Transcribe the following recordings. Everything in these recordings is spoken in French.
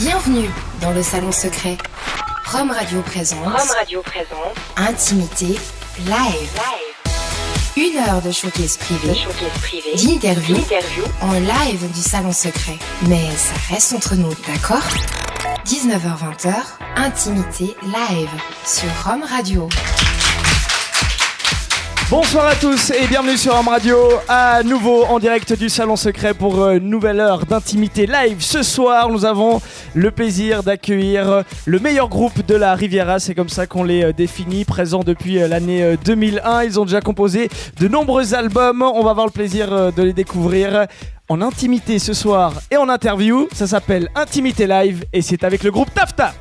Bienvenue dans le salon secret. Rome Radio présente. Rome Radio présente. Intimité live. Une heure de showcase privé. Privé. D'interview. En live du salon secret. Mais ça reste entre nous, d'accord? 19h-20h, Intimité live sur Rome Radio. Bonsoir à tous et bienvenue sur Rome Radio, à nouveau en direct du Salon Secret pour une nouvelle heure d'intimité live. Ce soir, nous avons le plaisir d'accueillir le meilleur groupe de la Riviera, c'est comme ça qu'on les euh, définit, présents depuis euh, l'année 2001. Ils ont déjà composé de nombreux albums, on va avoir le plaisir euh, de les découvrir en intimité ce soir et en interview. Ça s'appelle Intimité Live et c'est avec le groupe Tafta.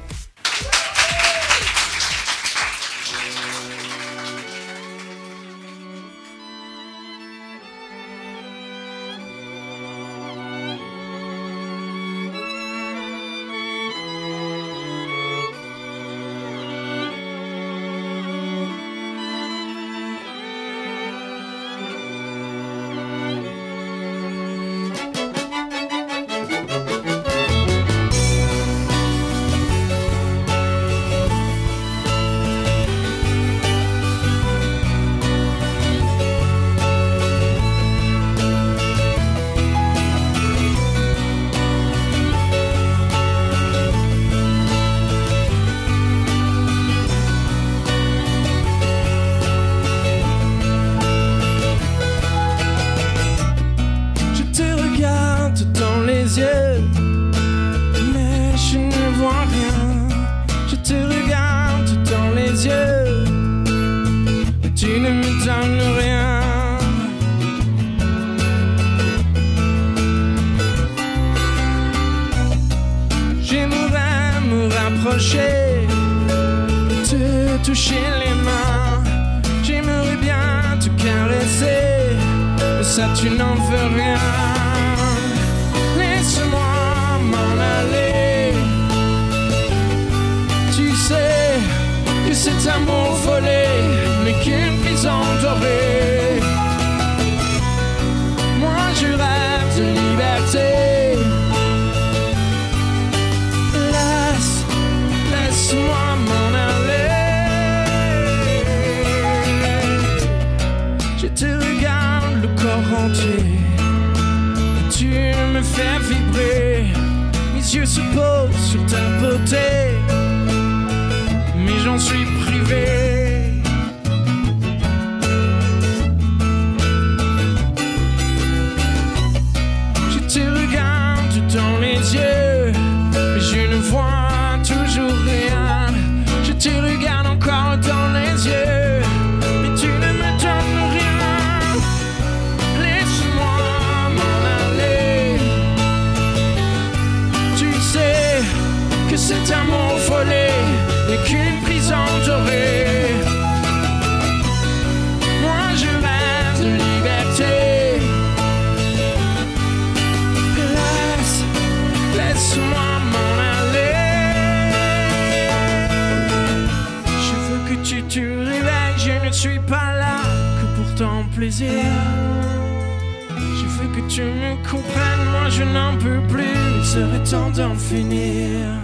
J'aimerais me rapprocher, te toucher les mains. J'aimerais bien te caresser, mais ça tu n'en veux rien. Laisse-moi m'en aller. Tu sais que cet amour volé me Je veux que tu me comprennes, moi je n'en peux plus, il serait temps d'en finir.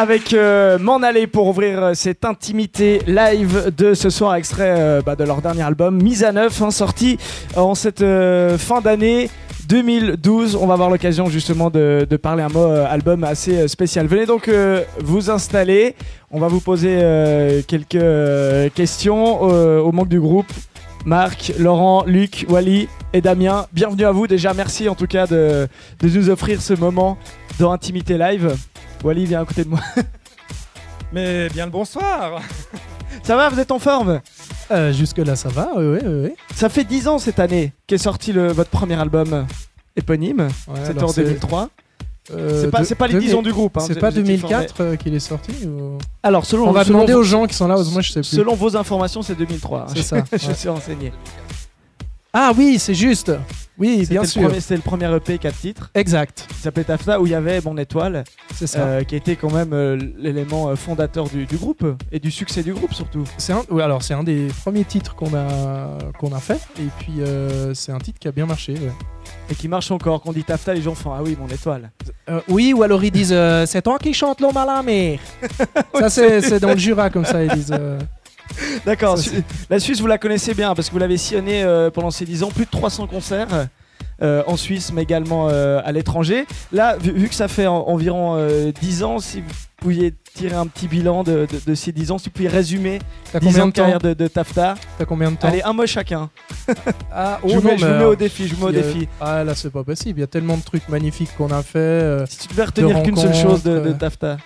Avec euh, M'en aller pour ouvrir euh, cette intimité live de ce soir, extrait euh, bah, de leur dernier album, Mise à Neuf, hein, sorti en cette fin d'année. 2012, on va avoir l'occasion justement de, parler un mot album assez spécial. Venez donc vous installer, on va vous poser quelques questions au manque du groupe. Marc, Laurent, Luc, Wally et Damien, bienvenue à vous. Déjà, merci en tout cas de, de nous offrir ce moment dans Intimité Live. Wally, viens à côté de moi. Mais bien le bonsoir Ça va, vous êtes en forme? Euh, Jusque-là, ça va, oui, oui, oui. oui. Ça fait 10 ans cette année qu'est sorti le, votre premier album éponyme. Ouais, C'était en 2003. euh, c'est pas, de- c'est pas les 10 ans du groupe. hein, C'est pas vous étiez 2004 euh, qu'il est sorti ou-? Alors, selon, On va selon demander vos- aux gens qui sont là, moi je sais plus. Selon vos informations, c'est 2003. hein. C'est ça. Je ouais. suis renseigné. Ah oui, c'est juste. Oui, bien sûr. C'était le premier EP 4 titres Exact, qui s'appelait Tafta où il y avait Mon Étoile c'est ça. euh, qui était quand même euh, l'élément euh, fondateur du, du groupe et du succès du groupe surtout. C'est un, ouais, alors c'est un des premiers titres qu'on a qu'on a fait et puis euh, c'est un titre qui a bien marché. ouais. Et qui marche encore. Quand on dit Tafta, les gens font Ah oui, Mon Étoile. Oui, ou alors ils disent c'est toi qui chante l'homme à la mer. ça c'est c'est dans le Jura comme ça ils disent. Euh, D'accord. La Suisse, vous la connaissez bien parce que vous l'avez sillonné euh, pendant ces 10 ans, plus de 300 concerts. euh, en Suisse, mais également euh, à l'étranger. Là, vu, vu que ça fait en- environ euh, 10 ans, si vous pouviez tirer un petit bilan de, de- de ces 10 ans, si vous pouviez résumer T'as 10 combien ans de carrière de, de Tafta. T'as combien de temps Allez, un mot chacun. Ah, je vous non, mets, je vous mets au euh, défi. Je vous mets au défi. Ah là c'est pas possible, il y a tellement de trucs magnifiques qu'on a fait. euh. Si tu devais retenir qu'une seule chose de, Tafta.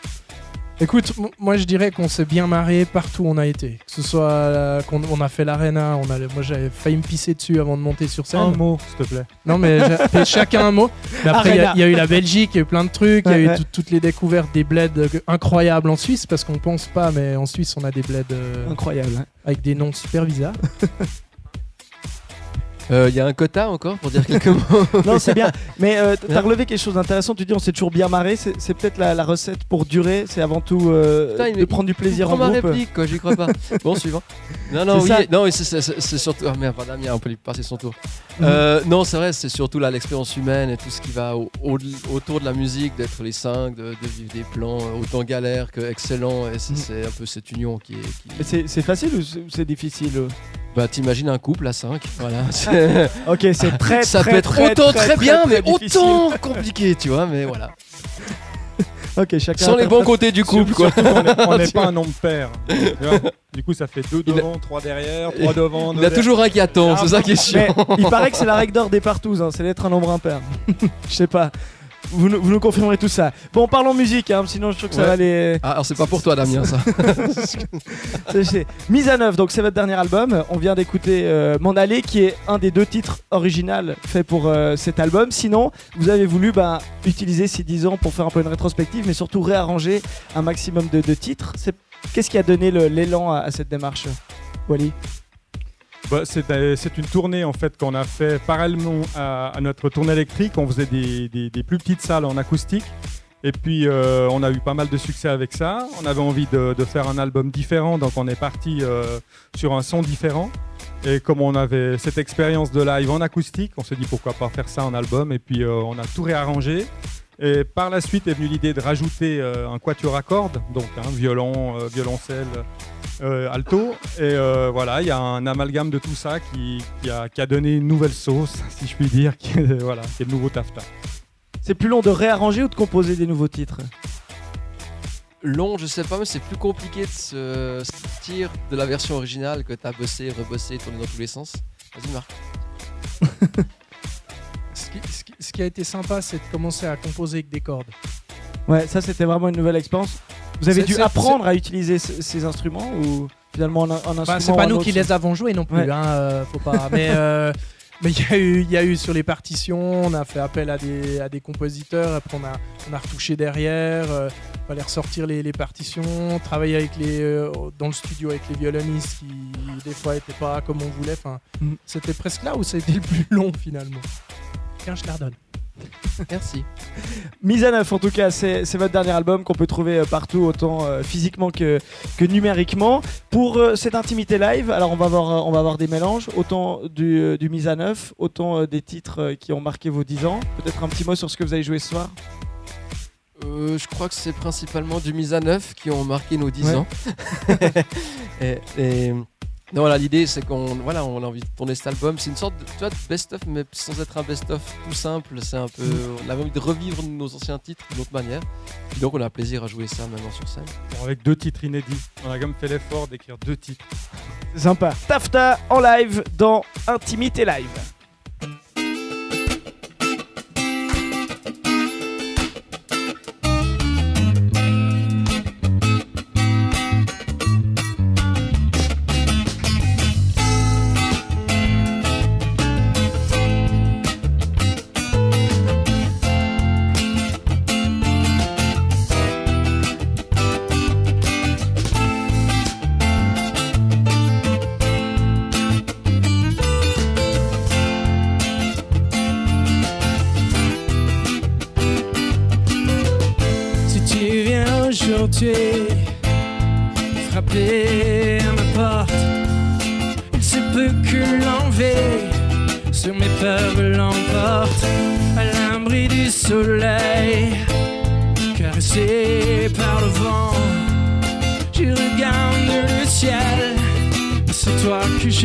Écoute, moi je dirais qu'on s'est bien marré partout où on a été. Que ce soit euh, qu'on on a fait l'arena, on a, moi j'avais failli me pisser dessus avant de monter sur scène. Un mot, s'il te plaît. Non mais chacun un mot. Mais après il y a- y, eu la Belgique, il y a eu plein de trucs, il y a Ouais, eu toutes les découvertes des bleds euh, incroyables en Suisse parce qu'on pense pas, mais en Suisse on a des bleds euh, Incroyable. hein. avec des noms super bizarres. Euh, Il y a un quota encore pour dire quelques mots. non, c'est bien. Mais euh, t'as relevé quelque chose d'intéressant. Tu dis on s'est toujours bien marré. C'est peut-être la, la recette pour durer. C'est avant tout euh, Putain, de prendre du plaisir en ma groupe. réplique, quoi, j'y crois pas. bon, suivant. Non, non, C'est oui, ça. non, c'est- surtout. Ah merde, Damien, on peut lui passer son tour. Mhm. Euh, non, c'est vrai, c'est surtout là l'expérience humaine et tout ce qui va au- au- autour de la musique, d'être les cinq, de, de vivre des plans euh, autant galères que excellents. Et c'est Mhm. c'est un peu cette union qui est. qui- C'est facile ou c'est- difficile euh? Bah, t'imagines un couple à 5, voilà. Ok, c'est très ça très, peut être très, autant très, très, bien, mais difficile. autant compliqué, tu vois, mais voilà. Ok, chacun. Sans les bons côtés du couple, quoi. On n'est pas un nombre pair. Du coup, ça fait deux Il a- devant, trois derrière, trois devant. Il y a toujours un qui attend, c'est ça qui est Mais chiant. il paraît que c'est la règle d'or des partous, hein, c'est d'être un nombre impair. Je sais pas. Vous nous, vous nous confirmerez tout ça. Bon, parlons musique, hein, sinon je trouve que ça va aller. Ah, alors c'est pas pour toi, Damien, ça. Mise à neuf, donc c'est votre dernier album. On vient d'écouter euh, M'en aller, qui est un des deux titres originaux faits pour euh, cet album. Sinon, vous avez voulu bah, utiliser ces 10 ans pour faire un peu une rétrospective, mais surtout réarranger un maximum de, de titres. C'est- Qu'est-ce qui a donné l'élan à, à cette démarche, Wally? Bah, c'est euh, c'est une tournée en fait qu'on a fait parallèlement à, à notre tournée électrique. On faisait des, des- des plus petites salles en acoustique. Et puis euh, on a eu pas mal de succès avec ça. On avait envie de, de faire un album différent, donc on est parti euh, sur un son différent. Et comme on avait cette expérience de live en acoustique, on s'est dit pourquoi pas faire ça en album. Et puis euh, on a tout réarrangé. Et par la suite est venue l'idée de rajouter euh, un quatuor à cordes, donc un violon, euh, violoncelle, euh, alto. Et euh, voilà, il y a un amalgame de tout ça qui, qui a, qui a donné une nouvelle sauce, si je puis dire, qui est, voilà, qui est le nouveau Tafta. C'est plus long de réarranger ou de composer des nouveaux titres? Long, je sais pas, mais c'est plus compliqué de se sortir de la version originale que t'as bossé, rebossé, tourné dans tous les sens. Vas-y, Marc. Ce qui, ce qui- ce qui a été sympa, c'est de commencer à composer avec des cordes. Ouais, ça c'était vraiment une nouvelle expérience. Vous avez dû apprendre à utiliser ce- ces instruments ou finalement un, un instrument Bah, c'est pas nous autre, qui les avons joués non plus, Ouais. hein, euh, faut pas. Mais euh, mais il y a eu, il y a eu sur les partitions, on a fait appel à des, à des compositeurs, après on a, on a retouché derrière, euh, fallait ressortir les, les partitions, travailler avec les, euh, dans le studio avec les violonistes qui des fois étaient pas comme on voulait. Enfin, Mhm. c'était presque là où ça a été le plus long finalement. Tiens, je te la redonne. Merci. Mise à neuf, en tout cas, c'est votre dernier album qu'on peut trouver euh, partout, autant euh, physiquement que, que numériquement. Pour euh, cette intimité live, alors on va avoir, on va avoir des mélanges, autant du, du mise à neuf, autant euh, des titres qui ont marqué vos 10 ans. Peut-être un petit mot sur ce que vous allez jouer ce soir Euh, je crois que c'est principalement du mise à neuf qui ont marqué nos 10 Ouais. ans. et, et- non, voilà, l'idée c'est qu'on voilà, on a envie de tourner cet album. C'est une sorte de, tu vois, de best-of, mais sans être un best-of tout simple. C'est un peu, on avait envie de revivre nos anciens titres d'une autre manière. Et donc on a plaisir à jouer ça maintenant sur scène. Bon, avec deux titres inédits. On a quand même fait l'effort d'écrire deux titres. C'est sympa. Tafta en live dans Intimité Live.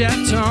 Toi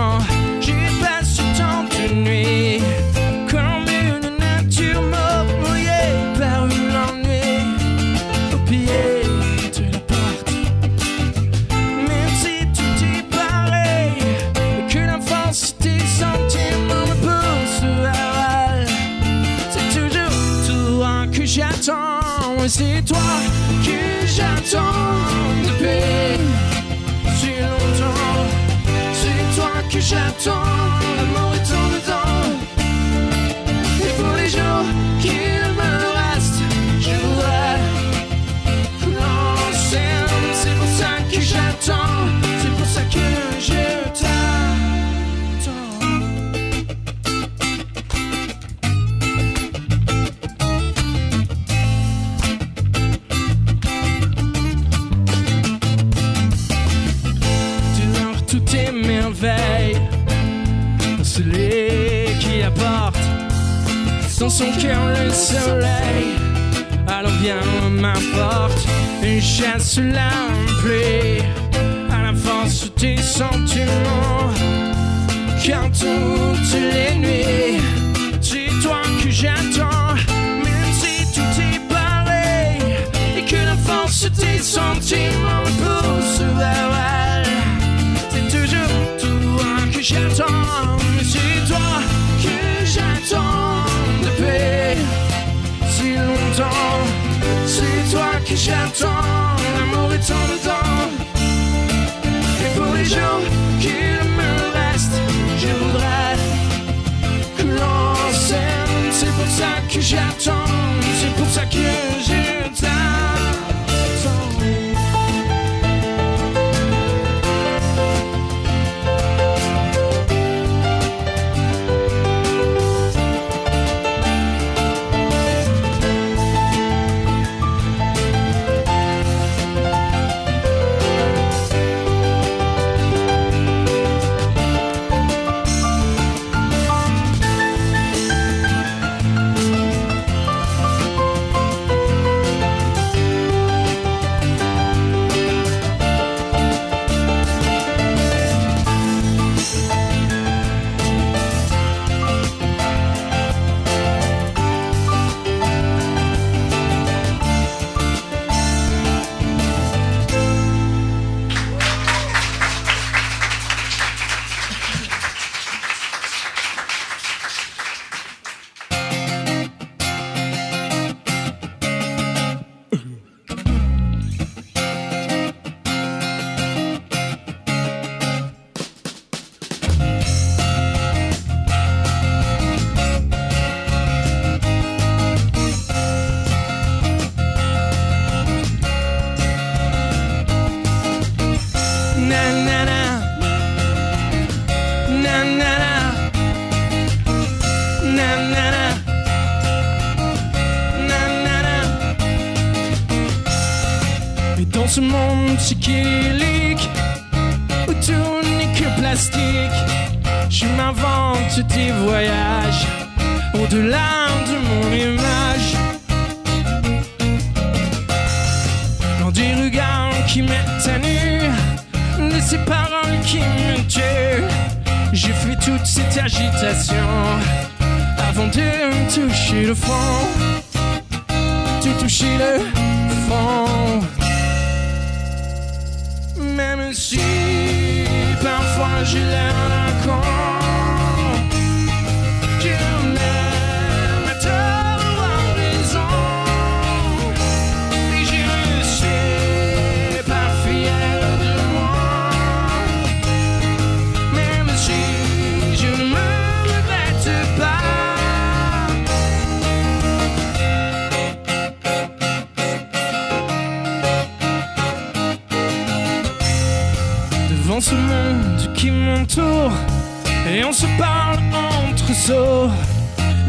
son cœur le soleil. Alors viens, m'apporte une chasse la pluie à la force tes sentiments. Car toutes les nuits, c'est toi que j'attends. Même si tout est pareil et que la force tes sentiments me pousse vers elle. C'est toujours toi que j'attends, C'est toi que j'attends,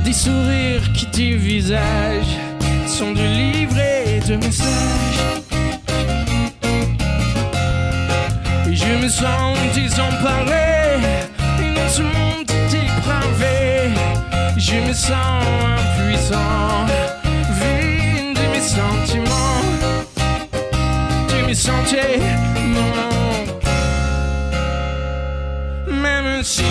des sourires qui divisagent, sont du livre de messages. Et je me sens désemparé, et dans ce monde dépravé, je me sens impuissant, vide de mes sentiments, de mes sentiments. Même si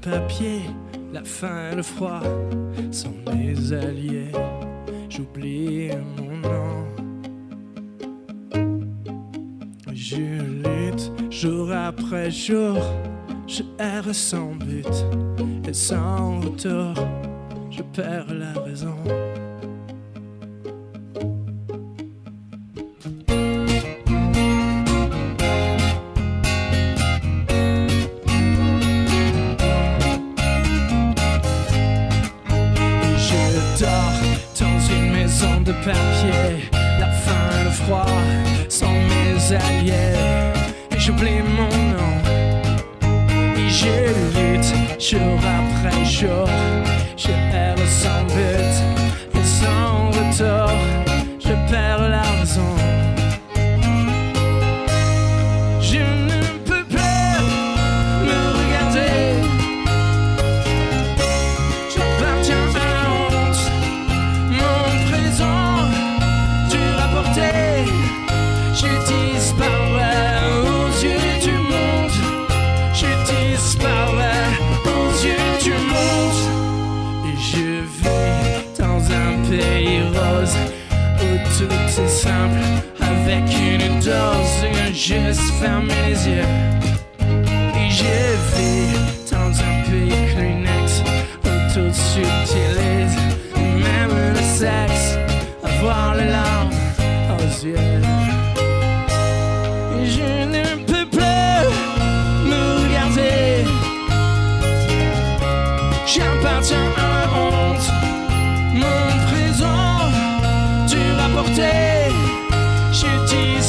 papier, la faim et le froid sont mes alliés. J'oublie mon nom. Je lutte jour après jour, je erre sans but et sans retour, je perds la raison.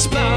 Je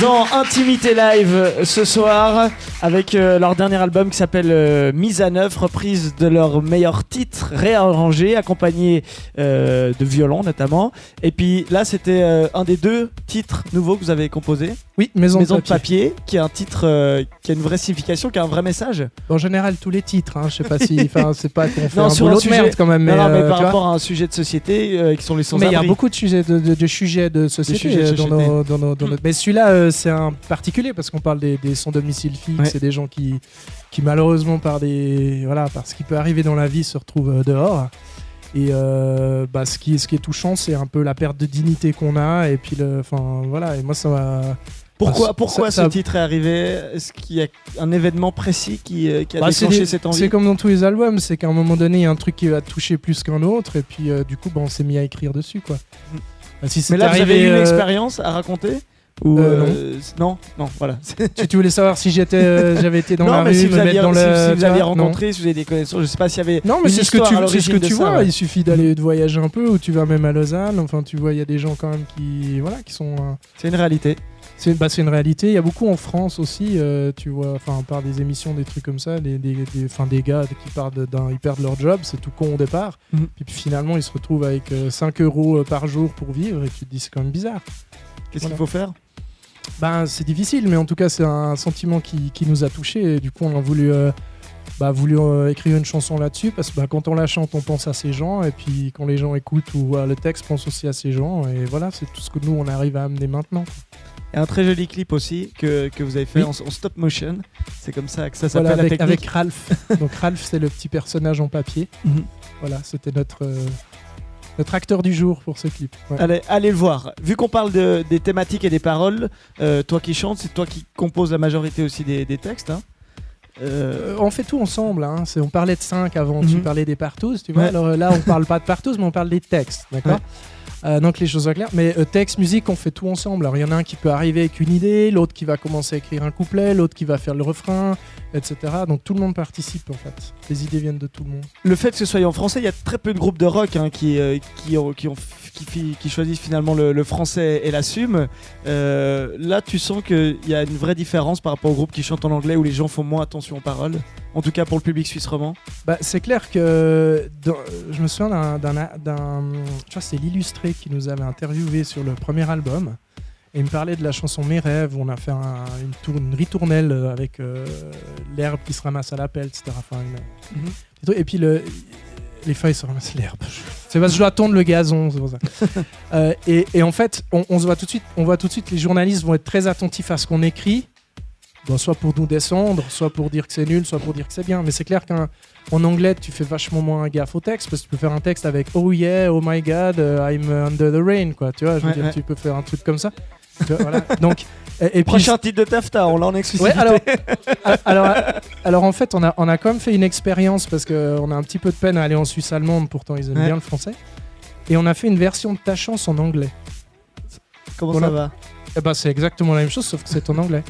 Dans Intimité Live ce soir avec euh, leur dernier album qui s'appelle euh, Mise à neuf, reprise de leur meilleur titre réarrangé, accompagné euh, de violon notamment. Et puis là, c'était un des deux titres nouveaux que vous avez composé, Oui, maison, Maison de de papier, qui est un titre qui a une vraie signification, qui a un vrai message. En général, tous les titres, hein, je sais pas si. Enfin, c'est pas qu'on fait Non, un sur un sujet- merde quand même. Mais, non, non, mais par rapport à un sujet de société qui sont les sans Mais il y a beaucoup de sujets de, de- de sujets de société, sujets dans, nos- dans nos- dans notre- Mais celui-là, c'est un particulier parce qu'on parle des, des sans domicile fixe Ouais. Et des gens qui, qui malheureusement par des voilà parce qu'il peut arriver dans la vie se retrouvent euh, dehors. Et euh, bah, ce, qui, ce qui est touchant, c'est un peu la perte de dignité qu'on a. Et puis, le- enfin, voilà. Et moi, ça m'a. Pourquoi, pourquoi ça- ce titre est arrivé? Est-ce qu'il y a un événement précis qui, euh, qui a Bah, c'est déclenché des- cette envie? C'est comme dans tous les albums, c'est qu'à un moment donné, il y a un truc qui va toucher plus qu'un autre, et puis euh, du coup, bah, on s'est mis à écrire dessus, quoi. Bah, si Mais là, vous avez arrivé, une euh, expérience à raconter? Ou Euh, euh, non, non, voilà. tu, tu voulais savoir si j'étais, euh, j'avais été dans non, la rue, si me vous aviez, mettre dans si- le. si vous aviez non. rencontré, si vous avez des connaissances, je sais pas s'il y avait. Non, mais c'est ce que tu, c'est ce que l'origine de tu ça, vois. ouais. Il suffit d'aller de voyager un peu, ou tu vas même à Lausanne. Enfin, tu vois, il y a des gens quand même qui, voilà, qui sont. euh, C'est une réalité. C'est bah, c'est une réalité. Il y a beaucoup en France aussi, euh, tu vois, enfin, par des émissions, des trucs comme ça, des, des, des, enfin, des gars qui d'un, ils perdent leur job, c'est tout con au départ. Mhm. Puis finalement, ils se retrouvent avec euh, 5 euros euh, par jour pour vivre, et tu te dis, c'est quand même bizarre. Qu'est-ce Voilà. qu'il faut faire? Ben, c'est difficile, mais en tout cas, c'est un sentiment qui, qui nous a touchés. Et du coup, on a voulu, euh, bah, voulu euh, écrire une chanson là-dessus parce que bah, quand on la chante, on pense à ces gens. Et puis, quand les gens écoutent ou voient le texte, pense aussi à ces gens. Et voilà, c'est tout ce que nous, on arrive à amener maintenant. A un très joli clip aussi que, que vous avez fait Oui. en, en stop motion. C'est comme ça que ça Voilà, s'appelle la avec, technique. avec Ralph. Donc, Ralph, c'est le petit personnage en papier. Mhm. Voilà, c'était notre, euh, notre acteur du jour pour ce clip. Ouais. Allez, allez le voir. Vu qu'on parle de- des thématiques et des paroles, euh, toi qui chantes, c'est toi qui composes la majorité aussi des, des textes. hein. Euh, on fait tout ensemble. Hein. On parlait de 5 avant, tu Mhm. parlais des partous, tu vois. Ouais. Alors là, on parle pas de partous, mais on parle des textes, d'accord? Ouais. Euh, donc les choses soient claires. Mais euh, texte, musique, on fait tout ensemble. Alors il y en a un qui peut arriver avec une idée, l'autre qui va commencer à écrire un couplet, l'autre qui va faire le refrain, etc. Donc tout le monde participe en fait. Les idées viennent de tout le monde. le fait que ce soit en français, il y a très peu de groupes de rock hein, qui, euh, qui, choisissent finalement le, le français et l'assument. Euh, là, tu sens qu'il y a une vraie différence par rapport aux groupes qui chantent en anglais où les gens font moins attention aux paroles. En tout cas pour le public suisse romand. Bah, c'est clair que dans- je me souviens d'un, tu vois, c'est l'illustré qui nous avait interviewé sur le premier album. Et il me parlait de la chanson Mes rêves, où on a fait un- une, tour- une ritournelle avec euh, l'herbe qui se ramasse à la pelle, etc. Enfin, une- Mhm. des trucs. Et puis le, les feuilles se ramassent l'herbe. C'est parce que je dois tondre le gazon, c'est pour ça. Euh, et, et en fait, on, on se voit tout de suite, on voit tout de suite, les journalistes vont être très attentifs à ce qu'on écrit. Bon, soit pour nous descendre, soit pour dire que c'est nul, soit pour dire que c'est bien. Mais c'est clair qu'un en anglais, tu fais vachement moins gaffe au texte parce que tu peux faire un texte avec Oh yeah, oh my god, uh, I'm under the rain, quoi. Tu vois, je veux Ouais, dire, ouais. tu peux faire un truc comme ça. Tu vois, voilà. Donc, et, et puis, Prochain titre de Tafta, on l'a en exclusivité. Ouais, alors, alors, alors en fait, on a, on a quand même fait une expérience parce qu'on a un petit peu de peine à aller en Suisse allemande, pourtant ils aiment bien le français. Et on a fait une version de ta chance en anglais. Comment on ça a- va? Et ben c'est exactement la même chose sauf que c'est en anglais.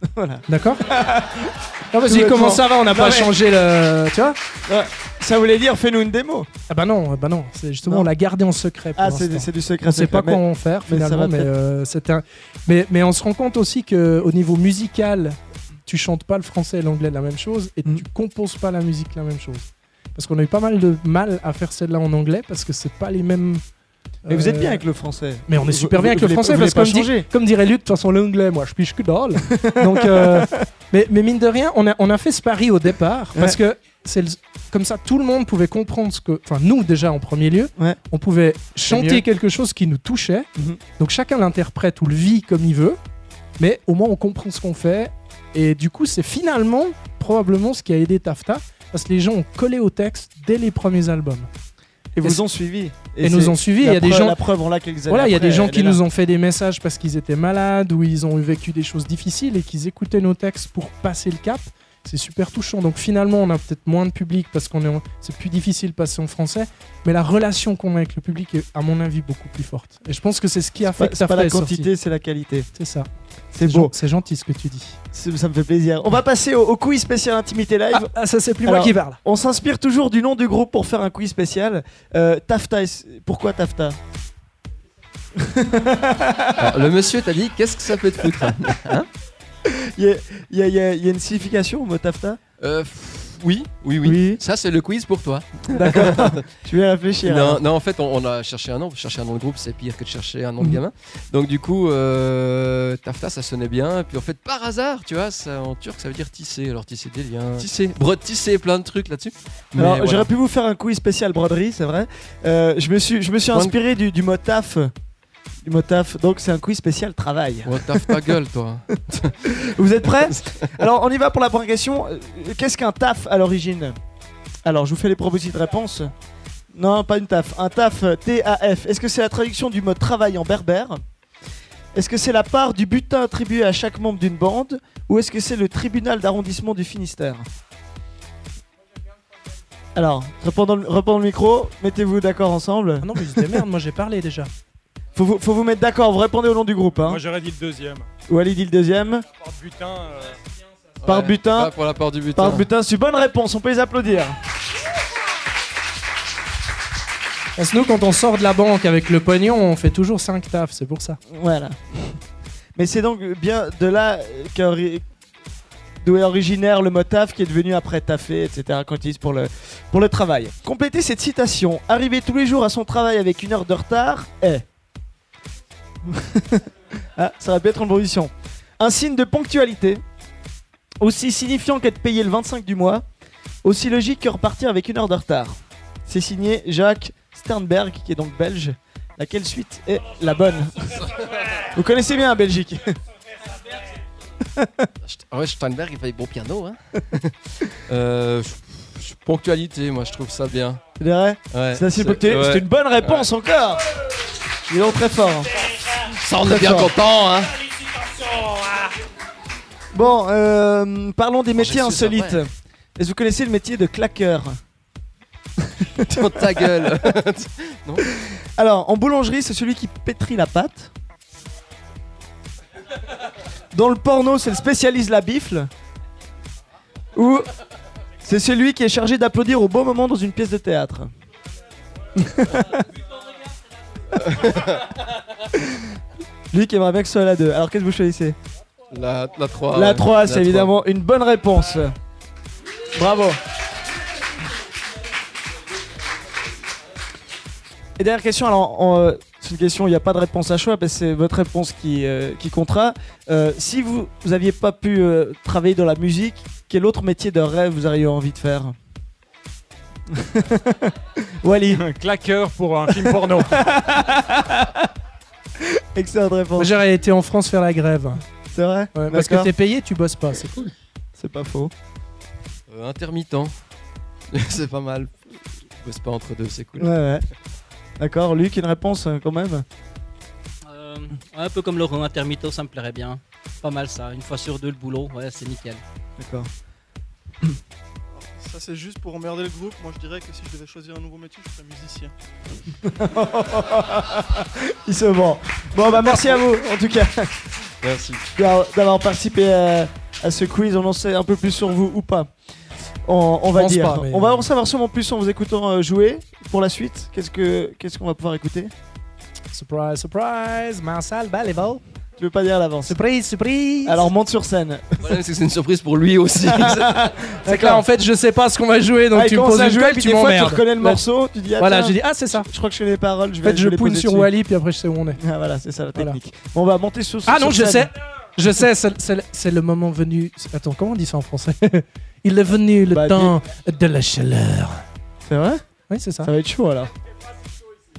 Voilà. D'accord Non, comment ça va On n'a pas mais- changé le. Tu vois Ça voulait dire fais-nous une démo. Ah bah non, bah non. C'est justement, Non. on l'a gardé en secret. Pour Ah, c'est du secret. On sait pas secret. comment faire mais ça finalement, mais, peut-être. euh, c'était un- mais, mais on se rend compte aussi que au niveau musical, tu chantes pas le français et l'anglais la même chose et Mhm. tu composes pas la musique la même chose. Parce qu'on a eu pas mal de mal à faire celle-là en anglais parce que c'est pas les mêmes. Mais vous êtes euh, bien avec le français. Mais on est super vous- bien avec vous le français vous parce que comme, dit- comme dirait Luc, de toute façon l'anglais, moi je piche que dalle. Donc, euh, mais, mais mine de rien, on a, on a fait ce pari au départ parce que c'est comme ça tout le monde pouvait comprendre ce que. Enfin, nous déjà en premier lieu, Ouais. on pouvait chanter quelque chose qui nous touchait. Mhm. Donc chacun l'interprète ou le vit comme il veut, mais au moins on comprend ce qu'on fait. Et du coup, c'est finalement probablement ce qui a aidé Tafta parce que les gens ont collé au texte dès les premiers albums. Et vous ont suivi. et nous ont suivis, la il y a des gens- La preuve, on l'a quelques années. Voilà, il y a des gens qui nous ont fait des messages parce qu'ils étaient malades ou ils ont vécu des choses difficiles et qu'ils écoutaient nos textes pour passer le cap. C'est super touchant. Donc finalement, on a peut-être moins de public parce qu'on est, en- c'est plus difficile de passer en français, mais la relation qu'on a avec le public est, à mon avis, beaucoup plus forte. Et je pense que c'est ce qui a fait Pas- que C'est ça pas la quantité, c'est la qualité. C'est ça. C'est beau. C'est gentil ce que tu dis. Ça me fait plaisir. On va passer au, au quiz spécial intimité live. Ah, ah, ça c'est plus Alors- moi qui parle. On s'inspire toujours du nom du groupe pour faire un quiz spécial. Euh, Tafta, pourquoi Tafta? Alors, le monsieur t'a dit qu'est-ce que ça peut te foutre a, il y a- il y a- il y a une signification au mot Tafta Euh, Oui, oui, oui. Ça, c'est le quiz pour toi. D'accord. Tu vais réfléchir. Non, non, en fait, on, on a cherché un nom. Chercher un nom de groupe, c'est pire que de chercher un nom de Mhm. gamin. Donc, du coup, euh, Tafta, ça sonnait bien. Et puis, en fait, par hasard, tu vois, ça, en turc, ça veut dire tisser. Alors, tisser des liens. Tisser. Brod, tisser, plein de trucs là-dessus. Alors, voilà. j'aurais pu vous faire un quiz spécial broderie, c'est vrai. Euh, je me suis, je me suis inspiré du, du mot taf. Du mot taf. Donc, c'est un quiz spécial travail. Oh, taf ta gueule, toi. Vous êtes prêts? Alors, on y va pour la première question. Euh, Qu'est-ce qu'un taf à l'origine? Alors, je vous fais les propositions de réponse. Non, pas une taf. Un taf euh, T-A-F. Est-ce que c'est la traduction du mot travail en berbère? Est-ce que c'est la part du butin attribué à chaque membre d'une bande? Ou est-ce que c'est le tribunal d'arrondissement du Finistère? Alors, répondons le, micro, mettez-vous d'accord ensemble. Ah non, mais je dis merde, moi j'ai parlé déjà. Faut vous, faut vous mettre d'accord, vous répondez au nom du groupe. Hein. Moi j'aurais dit le deuxième. Wally dit le deuxième. Par butin. euh, Par Ouais, butin. pas pour la part du butin. Par butin, c'est une bonne réponse, on peut les applaudir. Parce que nous, quand on sort de la banque avec le pognon, on fait toujours 5 tafs, c'est pour ça. Voilà. Mais c'est donc bien de là d'où est originaire le mot taf qui est devenu après taffer, etc. qu'on utilise pour le, pour le travail. Complétez cette citation. Arriver tous les jours à son travail avec une heure de retard est. ah, ça aurait pu être en position. Un signe de ponctualité, aussi signifiant qu'être payé le 25 du mois, aussi logique que repartir avec une heure de retard. C'est signé Jacques Sternberg, qui est donc belge. Laquelle suite est la bonne Vous connaissez bien la Belgique Ah ouais, Steinberg, il fait bon piano. Hein. euh, ponctualité, moi je trouve ça bien. C'est Ouais, ouais. Une bonne réponse encore Il est donc très fort. Ça, on Très est bien content. Hein. Bon, euh, parlons des métiers su ça, insolites. Est-ce que vous connaissez le métier de claqueur Dans ta gueule. Alors, en boulangerie, c'est celui qui pétrit la pâte. Dans le porno, c'est le spécialiste de la bifle. Ou c'est celui qui est chargé d'applaudir au bon moment dans une pièce de théâtre. Lui qui aimerait bien que ce soit la 2. Alors qu'est-ce que vous choisissez? La, la 3. La ouais. 3, c'est évidemment une bonne réponse. Bravo. Et dernière question, alors euh, c'est une question, il n'y a pas de réponse à choix, parce que c'est votre réponse qui, euh, qui comptera. Euh, si vous n'aviez pas pu euh, travailler dans la musique, quel autre métier de rêve vous auriez envie de faire Wally, Un claqueur pour un film porno. excellente réponse. j'aurais été en France faire la grève. C'est vrai Ouais, parce que t'es payé, tu bosses pas, c'est cool. C'est pas faux. Euh, intermittent. c'est pas mal. Je bosse pas entre deux, c'est cool. Ouais, ouais. D'accord, Luc, une réponse euh, quand même Euh, un peu comme Laurent Intermittent, ça me plairait bien. Pas mal ça, une fois sur deux le boulot, ouais, c'est nickel. D'accord. Ça, c'est juste pour emmerder le groupe. Moi, je dirais que si je devais choisir un nouveau métier, je serais musicien. Il se vend. Bon, bah merci à vous, en tout cas. Merci. d'avoir participé à, à ce quiz. On en sait un peu plus sur vous ou pas. On, on va dire. pas, mais- On va en savoir sûrement plus en vous écoutant euh, jouer. Pour la suite, qu'est-ce que qu'est-ce qu'on va pouvoir écouter? Surprise, surprise, Marcel Balival. Tu veux pas dire à l'avance Surprise, surprise. Alors monte sur scène. Le problème, c'est que c'est une surprise pour lui aussi. c'est que là en fait je sais pas ce qu'on va jouer donc Ah, tu me poses à une jouer, puis tu des fois tu reconnais le morceau, tu dis ah, Voilà, j'ai dit ah c'est ça. je crois que je connais les paroles, je En vais fait je je poser sur dessus. Wally puis après je sais où on est. Ah voilà, c'est ça la Voilà. technique. Bon, on va monter sur Ah sur non je scène. sais, je sais, c'est le moment venu. Attends comment on dit ça en français? Il est venu le Bah, temps de la chaleur. C'est vrai? Oui c'est ça, Ça va être chaud alors.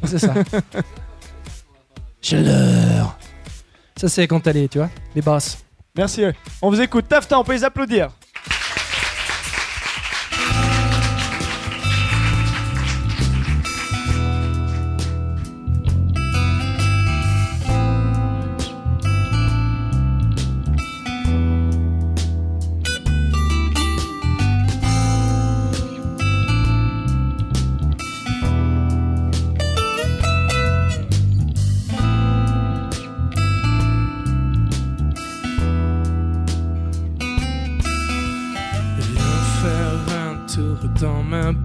c'est ça. chaleur. Ça c'est quand les, tu vois, les basses. Merci. On vous écoute. Tafta, on peut les applaudir.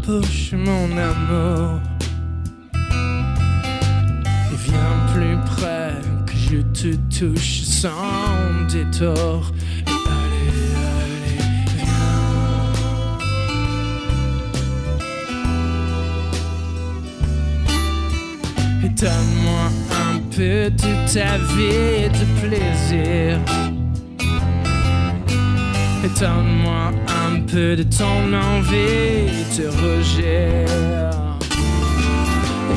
Poche, mon amour. Et viens plus près, que je te touche sans détour. Et allez, allez, viens. Et donne-moi un peu de ta vie de plaisir. Et donne-moi un un peu de ton envie de rejet.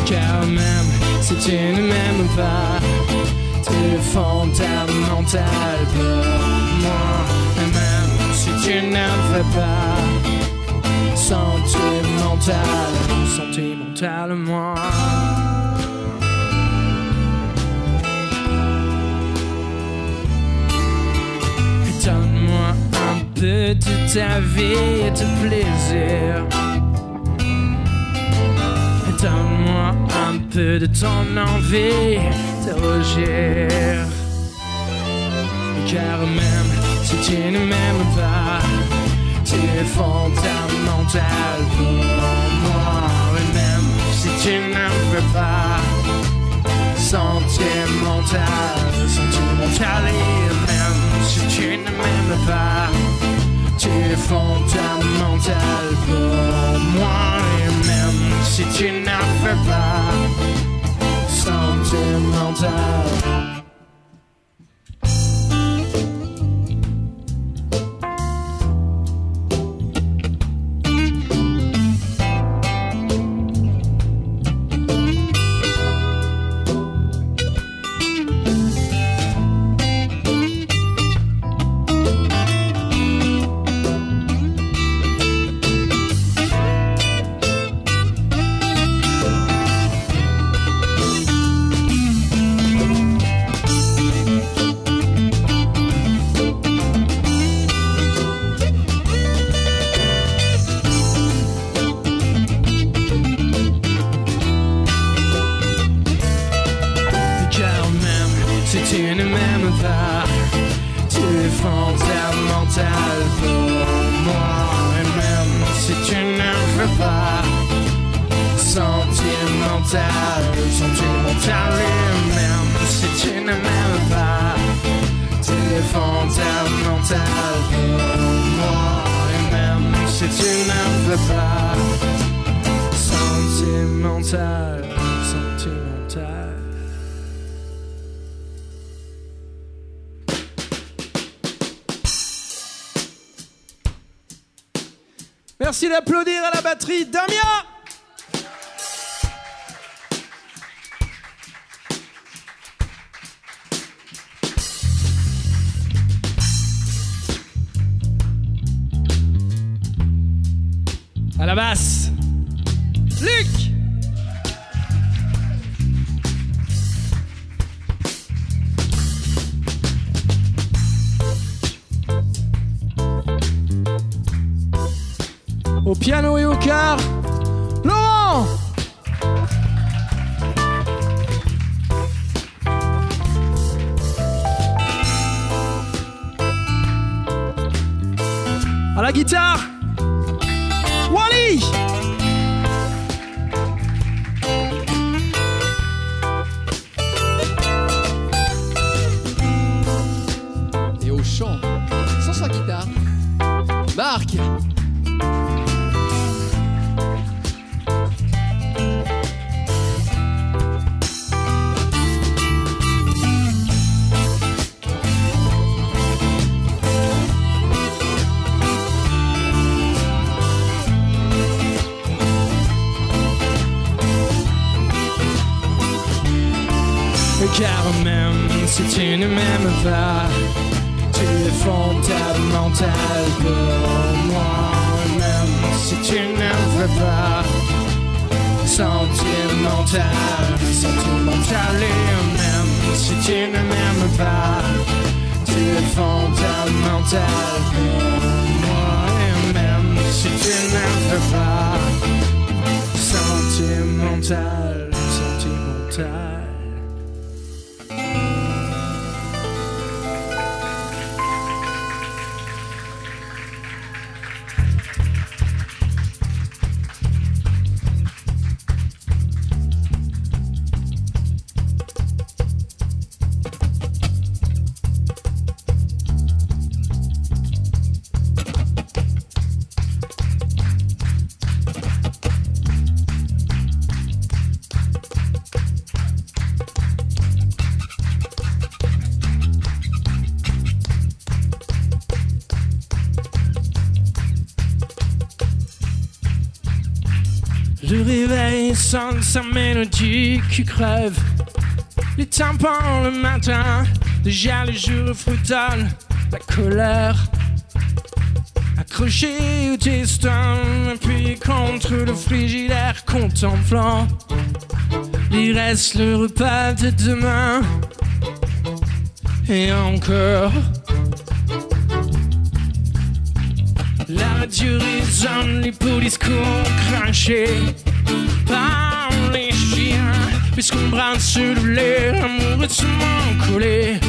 Car même si tu ne m'aimes pas, tu es fondamental pour moi. Et même si tu n'aimes pas, sentimental, sentimental moi. peu de ta vie et de plaisir. Donne-moi un peu de ton envie de rougir. Car même si tu ne m'aimes pas, tu es fondamental pour moi. Et même si tu ne veux pas, sentimental, sentimental et même si tu ne m'aimes pas, tu es fondamental pour moi. Et même si tu n'en veux pas, sentimental. sa mélodie qui crève. Les tympans le matin, déjà les jours frutal, la colère. Accroché au destin, appuyé contre le frigidaire, contemplant. Il reste le repas de demain. Et encore. La radio les pots discours crachés les chiens. Puisqu'on brasse le lait, amoureusement collé.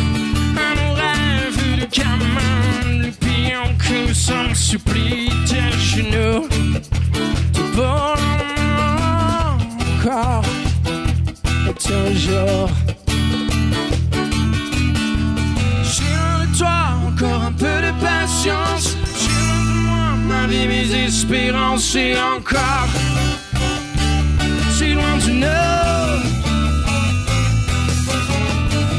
Un rêve de gamin, le pion que sans supplie tes genoux. De bon encore et toujours. Sur de toi, encore un peu de patience. Sur de moi, ma vie, mes espérances et encore. Si loin du nord.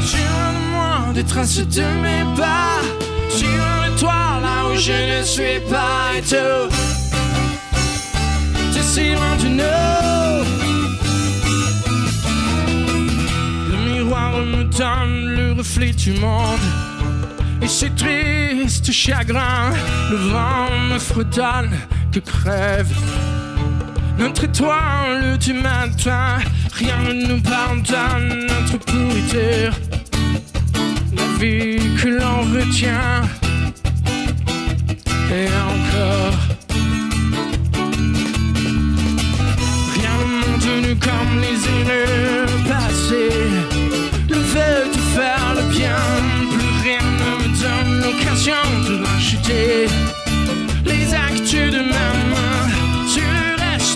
Sur de moi, des traces de mes pas. Sur de toi, là où je ne suis pas et tout. C'est si loin du nord. Le miroir me donne le reflet du monde. Et c'est triste chagrin, le vent me fredonne que crève notre étoile du matin. Rien ne nous pardonne notre pourriture. La vie que l'on retient. Et encore. Rien ne monte venu comme les erreurs passées. Le fait de faire le bien, plus rien ne me donne l'occasion de racheter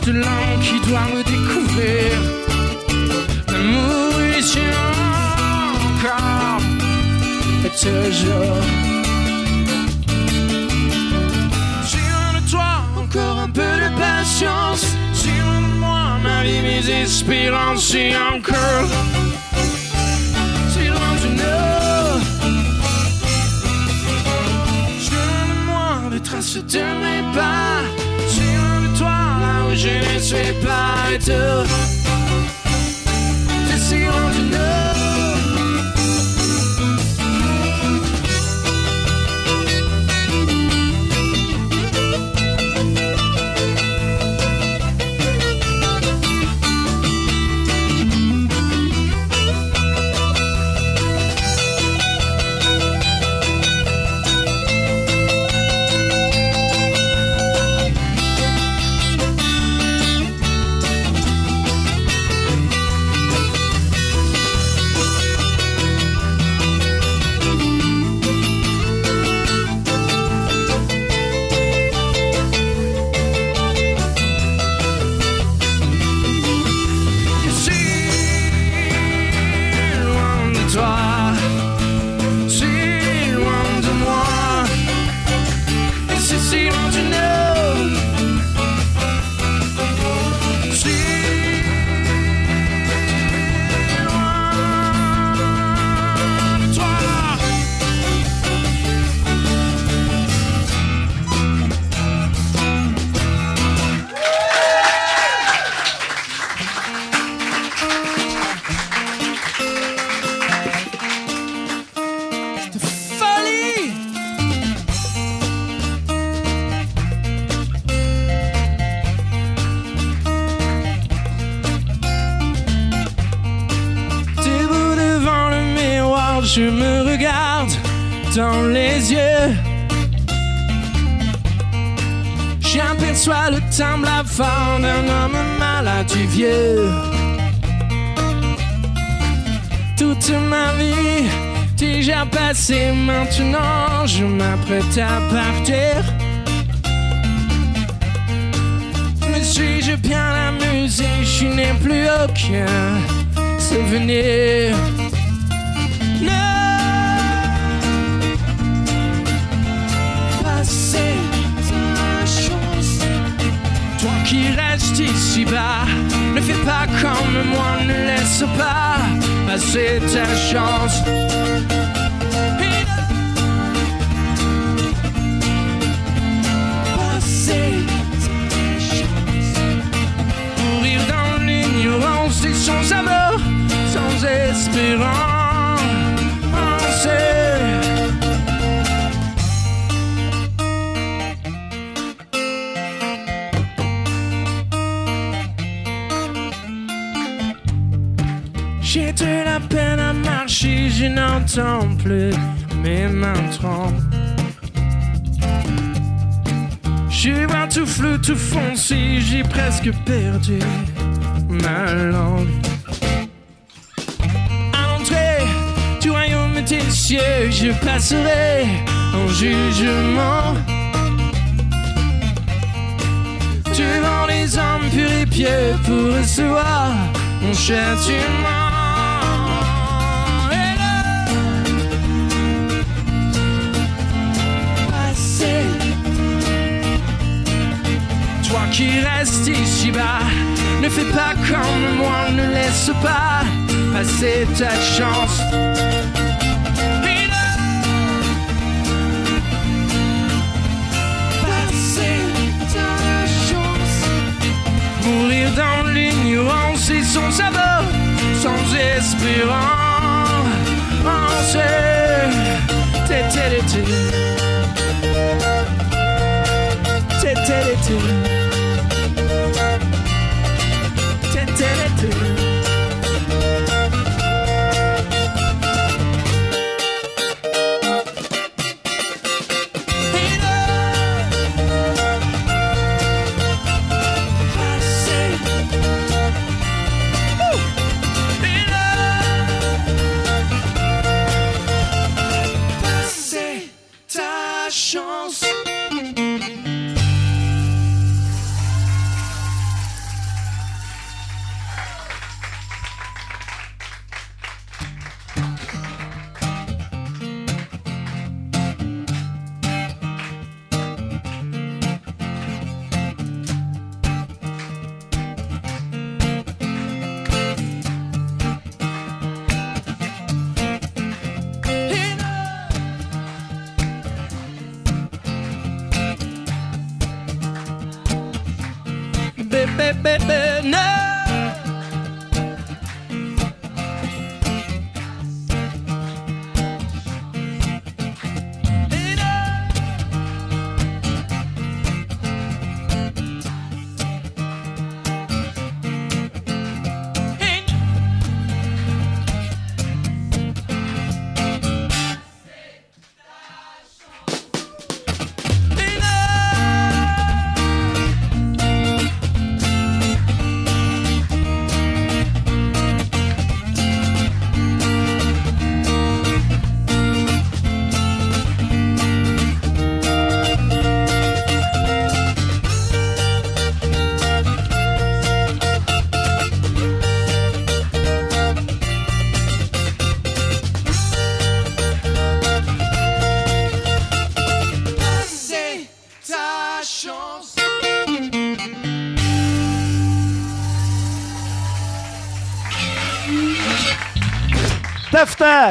reste l'homme qui doit me découvrir. L'amour est encore et toujours. Sur de toi, encore un peu de patience. Sur de moi, ma vie, mes espérances et encore. Si loin nord. Sur de moi, des traces de mes où je ne du vieux. Toute ma vie déjà passée, maintenant je m'apprête à partir. Me suis-je bien amusé, je n'ai plus aucun souvenir. Qui restes ici-bas, ne fais pas comme moi, ne laisse pas passer ta chance. Passer. Mourir dans l'ignorance et sans amour, sans espérance. De la peine à marcher, je n'entends plus mes mains tremblent. Je vois tout flou, tout foncé, j'ai presque perdu ma langue. À l'entrée du royaume des cieux, je passerai en jugement. Devant les hommes purs et pieux pour recevoir mon châtiment. Qui restes ici bas, ne fais pas comme moi, ne laisse pas passer ta chance. Passer ta chance. Mourir dans l'ignorance et son sabot, sans espérance.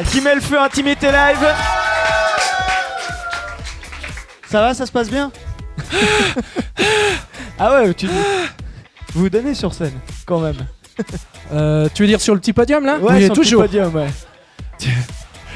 Qui met le feu Intimité Live. Ça va, ça se passe bien Ah ouais, tu vous vous donnez sur scène quand même. Euh, tu veux dire sur le petit podium là Ouais, Oui, sur le petit podium, ouais.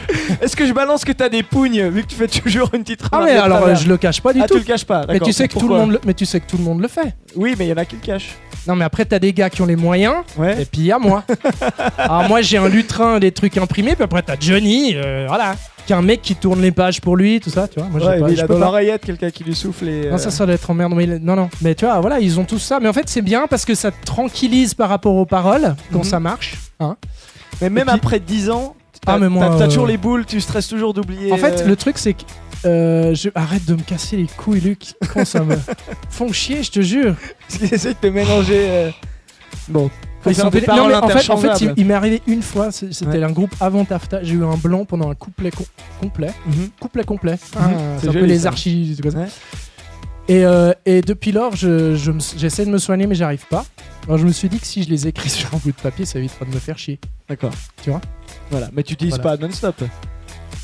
Est-ce que je balance que t'as des pougnes vu que tu fais toujours une petite Ah remarque mais de alors travers je le cache pas du Ah, tout. tu le caches pas. mais d'accord. tu sais que tout le Pourquoi monde, le- mais tu sais que tout le monde le fait. Oui, mais il y en a qui le cachent. Non mais après t'as des gars qui ont les moyens Ouais. et puis il y a moi. Alors moi j'ai un lutrin, des trucs imprimés, puis après t'as Johnny, euh, voilà, qui est un mec qui tourne les pages pour lui, tout ça, tu vois. Moi j'ai Ouais, pas, mais il je a peux dans pas. l'oreillette quelqu'un qui lui souffle et. Non, euh, ça, ça doit être emmerdant. Mais il- non, non. Mais tu vois, voilà, ils ont tout ça. Mais en fait, c'est bien parce que ça te tranquillise par rapport aux paroles quand Mhm. ça marche. Hein. Mais même Et puis- après 10 ans, Ah, mais moi, t'as- euh, toujours les boules, tu stresses toujours d'oublier. En fait, euh, le truc, c'est que. euh, je... Arrête de me casser les couilles, Luc. Quand ça me font chier, je te jure. Parce qu'ils essaient de te mélanger. Bon. Ils sont des non, mais en fait, en fait il, m'est arrivé une fois. C'était Ouais. un groupe avant Tafta. J'ai eu un blanc pendant un couplet com- complet. Mhm. Couplet complet. Hein, C'est c'est un peu les ça. archives. Ouais. Et, euh, et depuis lors, je, je j'essaie de me soigner, mais j'arrive pas. Alors je me suis dit que si je les écris sur un bout de papier, ça évitera de me faire chier. D'accord. Tu vois? Voilà, mais tu utilises Voilà. pas non-stop.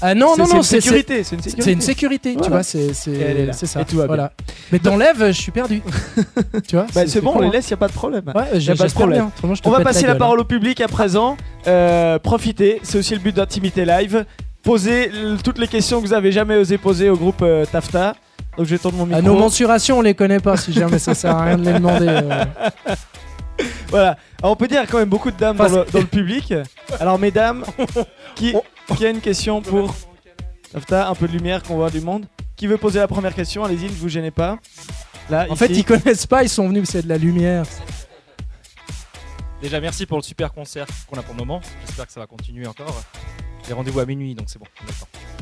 Ah non, non, non, c'est c'est une sécurité. C'est une c'est- sécurité. c'est une sécurité, tu Voilà. vois, c'est c'est- Et elle est là. c'est ça. Et tout va bien. voilà. Mais t'enlèves, je suis perdu. tu vois Bah, c'est bon, on les laisse, y a pas de problème. Ouais, Y a pas de j'espère problème. bien. Autrement, je te On va pète passer la, gueule, hein. parole au public à présent. Euh, profitez, c'est aussi le but d'Intimité Live. Posez l- toutes les questions que vous avez jamais osé poser au groupe euh, Tafta. Donc je vais tourner mon Ah, micro. nos mensurations, on les connaît pas si jamais ça sert à rien de les demander. euh. Voilà. Alors, on peut dire quand même beaucoup de dames dans le, dans le public. Alors, mesdames, qui, qui a une question pour Tafta Un peu de lumière, qu'on voit du monde. Qui veut poser la première question? Allez-y, ne vous gênez pas. Là, En fait, ils connaissent pas, ils sont venus, c'est de la lumière. Déjà, merci pour le super concert qu'on a pour le moment. J'espère que ça va continuer encore. J'ai rendez-vous à minuit, donc c'est bon. on.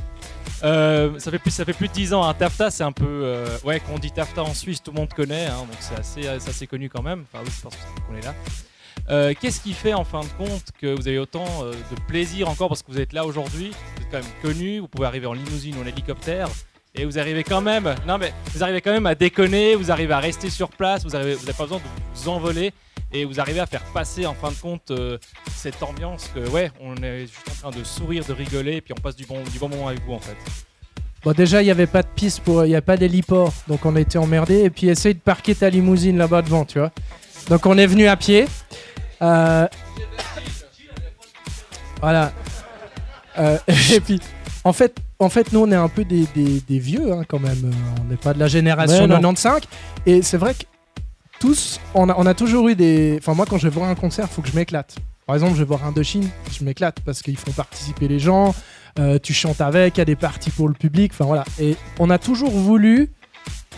Euh, ça, fait plus, de 10 ans. Hein. Tafta, c'est un peu. euh, ouais, quand on dit Tafta en Suisse, tout le monde connaît. hein, donc c'est assez, c'est assez connu quand même. Enfin, oui, parce qu'on est là. Euh, Qu'est-ce qui fait en fin de compte que vous avez autant euh, de plaisir encore parce que vous êtes là aujourd'hui Vous êtes quand même connu, vous pouvez arriver en limousine ou en hélicoptère et vous arrivez quand même. Non mais vous arrivez quand même à déconner, vous arrivez à rester sur place, vous n'avez pas besoin de vous envoler et vous arrivez à faire passer en fin de compte euh, cette ambiance que ouais, on est juste en train de sourire, de rigoler et puis on passe du bon, du bon moment avec vous en fait. Bon, déjà, il n'y avait pas de piste pour. Il n'y a pas d'héliport, donc on a été emmerdés. Et puis, essaye de parquer ta limousine là-bas devant, tu vois. Donc, on est venu à pied. Euh, Voilà. Euh, et puis, en fait, en fait, nous, on est un peu des, des- des vieux, hein, quand même. On n'est pas de la génération Ouais, non. 95. Et c'est vrai que tous, on a, toujours eu des. Enfin, moi, quand je vais voir un concert, faut que je m'éclate. Par exemple, je vais voir Indochine, je m'éclate parce qu'ils font participer les gens, euh, tu chantes avec, il y a des parties pour le public, enfin voilà. Et on a toujours voulu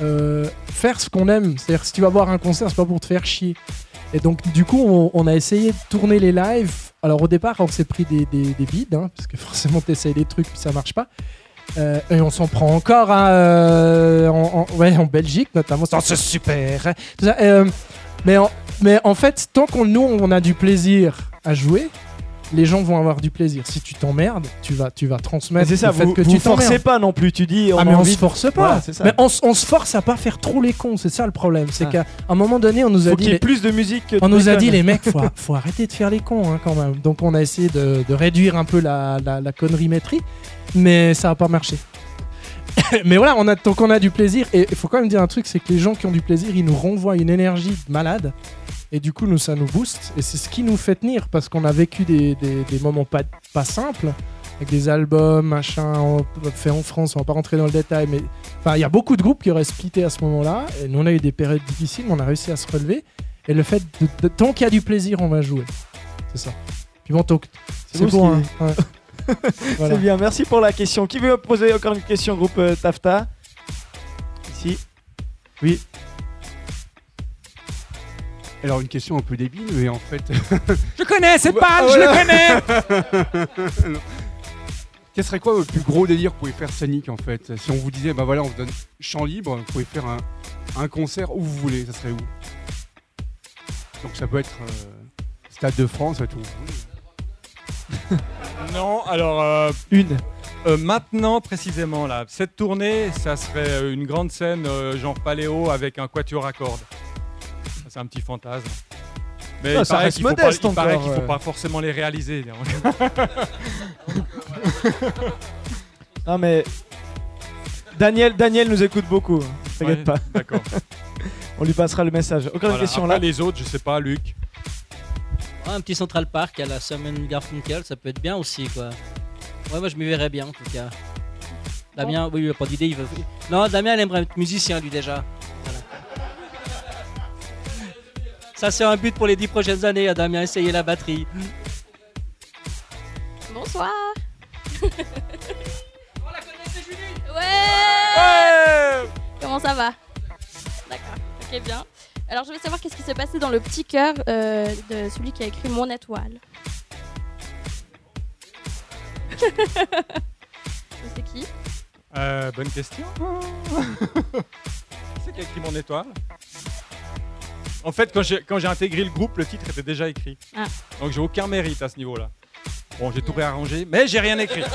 euh, faire ce qu'on aime. C'est-à-dire, si tu vas voir un concert, c'est pas pour te faire chier. Et donc, du coup, on, a essayé de tourner les lives. Alors, au départ, on s'est pris des, des, des bides, hein, parce que forcément, tu essayes des trucs, puis ça marche pas. Euh, et on s'en prend encore hein, euh, en, ouais, en Belgique, notamment. Oh, C'est super hein. Euh, mais, en, mais en fait, tant qu'on nous, on a du plaisir à jouer, les gens vont avoir du plaisir. Si tu t'emmerdes, tu vas, tu vas transmettre c'est ça, le fait vous, que vous tu forcez pas non plus. Tu dis, on Ah mais on se force pas. Voilà, c'est ça. mais on, se force à pas faire trop les cons. C'est ça le problème. C'est Ah. qu'à un moment donné, on nous a Faut dit. les- plus de musique. que de on nous a dit les mecs, faut, faut arrêter de faire les cons hein, quand même. Donc on a essayé de, de réduire un peu la, la, la connerie-métrie, mais ça a pas marché. mais voilà, on a, donc on a du plaisir et il faut quand même dire un truc, c'est que les gens qui ont du plaisir, ils nous renvoient une énergie de malade et du coup nous ça nous booste et c'est ce qui nous fait tenir parce qu'on a vécu des, des- des moments pas, pas simples avec des albums, machin, fait en France, on va pas rentrer dans le détail, mais il y a beaucoup de groupes qui auraient splitté à ce moment-là et nous on a eu des périodes difficiles, mais on a réussi à se relever et le fait de, de- tant qu'il y a du plaisir, on va jouer. C'est ça. Puis bon, donc, C'est c'est bon. hein, ouais. Voilà. C'est bien, merci pour la question. Qui veut poser encore une question, groupe euh, Tafta Ici. Oui. Alors une question un peu débile, mais en fait... Je connais, c'est pas, je le connais Quel serait quoi le plus gros délire que vous pouvez faire scénique en fait? Si on vous disait, bah voilà, on vous donne champ libre, vous pouvez faire un, un concert où vous voulez, ça serait où? Donc ça peut être euh, Stade de France, ça va être où vous voulez. Non, alors euh, Une. euh, maintenant précisément là, cette tournée, ça serait euh, une grande scène euh, genre paléo avec un quatuor à cordes. Ça, C'est un petit fantasme. Mais Ah, il ça paraît reste qu'il faut, pas, modeste il paraît encore, qu'il faut ouais. pas forcément les réaliser. Non mais. Daniel, Daniel nous écoute beaucoup. hein. T'inquiète Ouais, pas. D'accord. On lui passera le message. Encore Voilà, une question après, là. les autres, je sais pas, Luc. Ouais, un petit Central Park à la Summer Garfunkel, ça peut être bien aussi, quoi. Ouais, moi je m'y verrais bien en tout cas. Damien, oui, il a pas d'idée, il veut. Non, Damien, il aimerait être musicien lui déjà. Voilà. Ça, c'est un but pour les dix prochaines années, à Damien, essayer la batterie. Bonsoir. ouais, Comment ça va? D'accord, ok bien. Alors je veux savoir qu'est-ce qui s'est passé dans le petit cœur euh, de celui qui a écrit Mon étoile. C'est qui Euh, bonne question. C'est qui a écrit mon étoile? En fait, quand j'ai quand j'ai intégré le groupe, le titre était déjà écrit. Ah. Donc j'ai aucun mérite à ce niveau-là. Bon, j'ai tout réarrangé, mais j'ai rien écrit.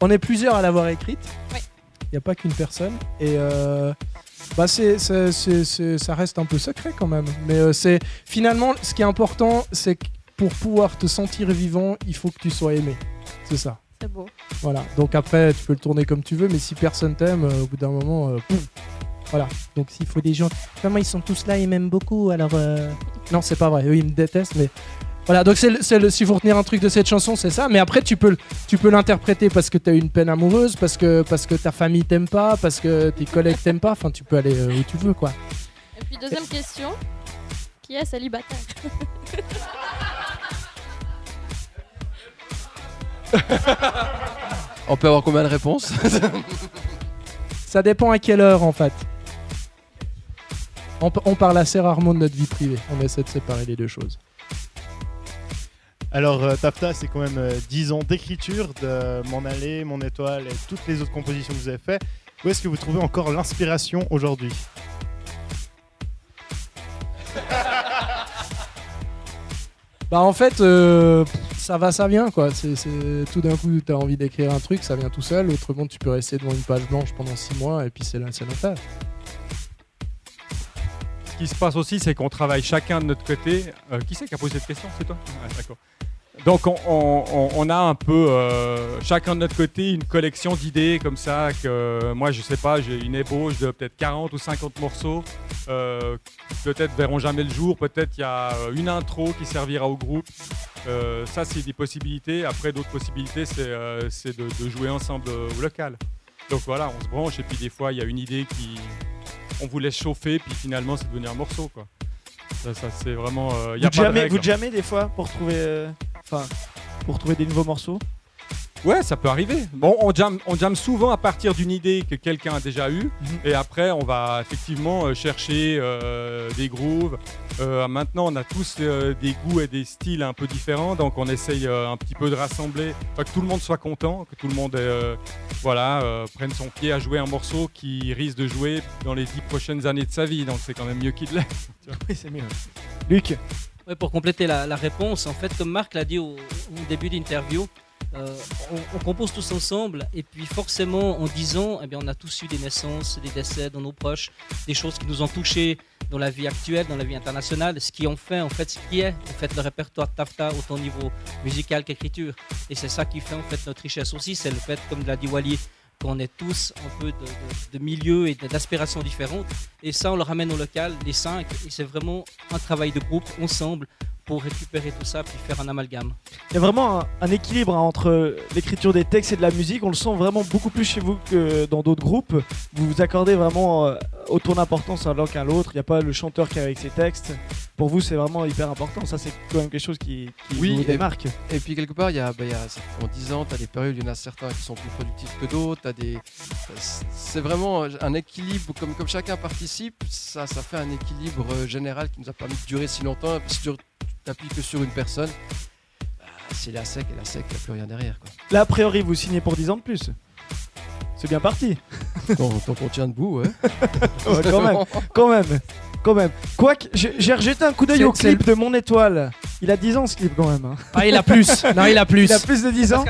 On est plusieurs à l'avoir écrite. Il n'y a pas qu'une personne. Et euh, bah c'est, c'est- c'est- c'est- ça reste un peu secret quand même. Mais euh, c'est finalement, ce qui est important, c'est que pour pouvoir te sentir vivant, il faut que tu sois aimé. C'est ça. C'est beau. Voilà. Donc après, tu peux le tourner comme tu veux, mais si personne t'aime, euh, au bout d'un moment, euh, pouf. voilà. Donc s'il faut des gens, vraiment ils sont tous là, ils m'aiment beaucoup. Alors euh, non, c'est pas vrai. Eux ils me détestent, mais voilà. Donc c'est, s'il faut retenir un truc de cette chanson, c'est ça. Mais après, tu peux, le- tu peux l'interpréter parce que t'as eu une peine amoureuse, parce que parce que ta famille t'aime pas, parce que tes collègues t'aiment pas. Enfin, tu peux aller euh, où tu veux, quoi. Et puis deuxième question, qui est célibataire? On peut avoir combien de réponses? Ça dépend à quelle heure en fait. On, on parle assez rarement de notre vie privée. On essaie de séparer les deux choses. Alors, euh, Tafta, c'est quand même euh, 10 ans d'écriture de Mon Aller, Mon Étoile et toutes les autres compositions que vous avez faites. Où est-ce que vous trouvez encore l'inspiration aujourd'hui? Bah en fait, euh, ça va, ça vient quoi. C'est, Tout d'un coup, t'as envie d'écrire un truc, ça vient tout seul. Autrement, tu peux rester devant une page blanche pendant 6 mois et puis c'est là, c'est. Ce qui se passe aussi, c'est qu'on travaille chacun de notre côté. Euh, qui c'est qui a posé cette question? C'est toi? D'accord. Donc on, a un peu euh, chacun de notre côté une collection d'idées comme ça que euh, moi je sais pas j'ai une ébauche de peut-être 40 ou 50 morceaux peut-être verront jamais le jour. Peut-être il y a une intro qui servira au groupe. Ça c'est des possibilités. Après d'autres possibilités c'est c'est de, de jouer ensemble au local. Donc voilà on se branche. Et puis des fois il y a une idée qui on vous laisse chauffer puis finalement c'est devenu un morceau quoi ça, ça, c'est vraiment euh, il y a Vous pas de jamais, règle. vous jamais des fois pour trouver, euh, enfin, pour trouver des nouveaux morceaux. Ouais, ça peut arriver. Bon, on jam, on jam souvent à partir d'une idée que quelqu'un a déjà eue, Mhm. et après on va effectivement euh, chercher euh, des grooves. Euh, maintenant, on a tous euh, des goûts et des styles un peu différents, donc on essaye euh, un petit peu de rassembler, enfin, que tout le monde soit content, que tout le monde euh, voilà, euh, prenne son pied à jouer un morceau qui risque de jouer dans les dix prochaines années de sa vie, donc c'est quand même mieux qu'il l'ait. Oui, c'est mieux. Luc Ouais, pour compléter la, la réponse, en fait, comme Marc l'a dit au, au début d'interview, euh, on, compose tous ensemble et puis forcément en 10 ans, eh bien, on a tous eu des naissances, des décès dans nos proches, des choses qui nous ont touchés dans la vie actuelle, dans la vie internationale, ce qui en fait en fait ce qui est en fait le répertoire Tafta autant au niveau musical qu'écriture. Et c'est ça qui fait en fait notre richesse aussi, c'est le fait, comme l'a dit Wally, qu'on est tous un peu de, de, milieux et d'aspirations différentes. Et ça, on le ramène au local, les cinq, et c'est vraiment un travail de groupe ensemble pour récupérer tout ça puis faire un amalgame. Il y a vraiment un, un équilibre hein, entre l'écriture des textes et de la musique. On le sent vraiment beaucoup plus chez vous que dans d'autres groupes. Vous vous accordez vraiment euh, autant d'importance à l'un qu'à l'autre. Il n'y a pas le chanteur qui est avec ses textes. Pour vous, c'est vraiment hyper important. Ça, c'est quand même quelque chose qui, qui vous et- démarque. Et, puis quelque part, il y a, bah, y a, en 10 ans, tu as des périodes, il y en a certains qui sont plus productifs que d'autres. t'as Des... C'est vraiment un équilibre, comme, comme chacun participe, ça, ça fait un équilibre euh, général qui nous a permis de durer si longtemps. Tu t'appuies que sur une personne, bah, c'est la sec et la sec, il n'y a plus rien derrière. Quoi. Là, a priori, vous signez pour 10 ans de plus. C'est bien parti. Tant, tant qu'on tient debout, ouais. Ouais, quand même, quand même, quand même. Quoique, j'ai j'ai rejeté un coup d'œil au clip de Mon Étoile. Il a 10 ans ce clip quand même. hein. Ah, il a plus. Non, il a plus. Il a plus de 10 ans.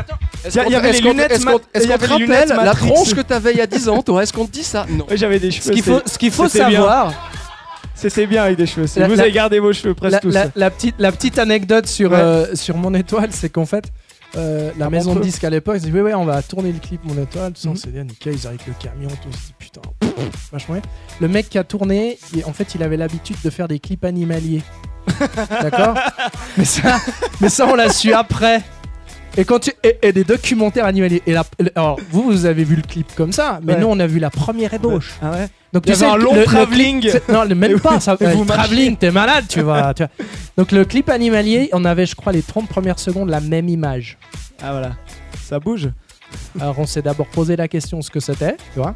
Est-ce Il y avait les lunettes est-ce qu'on- te les lunettes rappelle la tronche que t'avais il y a 10 ans, toi? Est-ce qu'on te dit ça? Non. Ouais, J'avais des cheveux. Ce qu'il faut, ce bien. C'était bien avec des cheveux. La- Vous la- avez gardé vos cheveux presque la, tous. la- petite, la petite anecdote sur, Ouais. euh, sur mon étoile, c'est qu'en fait, euh, la À maison de disques à l'époque, ils disaient oui, ouais, on va tourner le clip Mon étoile. Tout ça, ah, nickel, ils arrivent avec le camion, tout. S'est dit, putain, vachement bien. Le mec qui a tourné, il- en fait, il avait l'habitude de faire des clips animaliers. D'accord? Mais, ça, mais ça, on l'a su après. Et, quand tu, et, et des documentaires animaliers. Et la- alors, vous, vous avez vu le clip comme ça, mais Ouais. nous, on a vu la première ébauche. Ah ouais Donc tu sais, un long le- travelling. non, le- Et même pas. Ça, euh, travelling, t'es malade, tu vois, tu vois. Donc le clip animalier, on avait, je crois, les 30 premières secondes la même image. Ah voilà, ça bouge. Alors on s'est d'abord posé la question ce que c'était, tu vois.